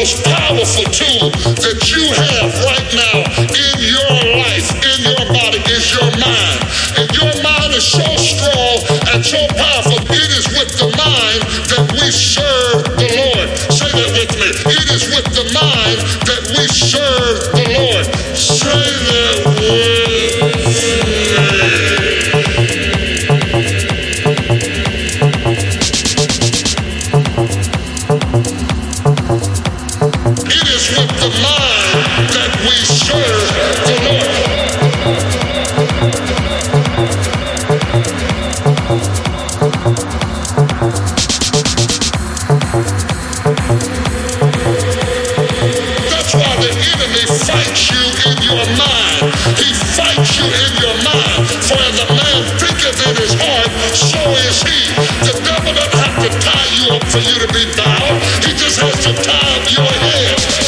tool that you have right now in your life, in your body, is your mind. And your mind is so strong and so powerful. It is with the mind that we serve tie you up for you to be bound. He just has to tie your head.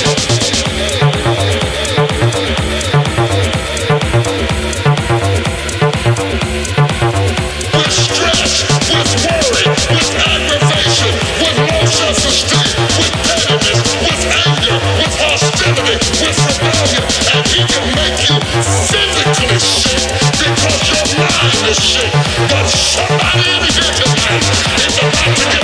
Because your mind is sick. But somebody in here tonight is about to get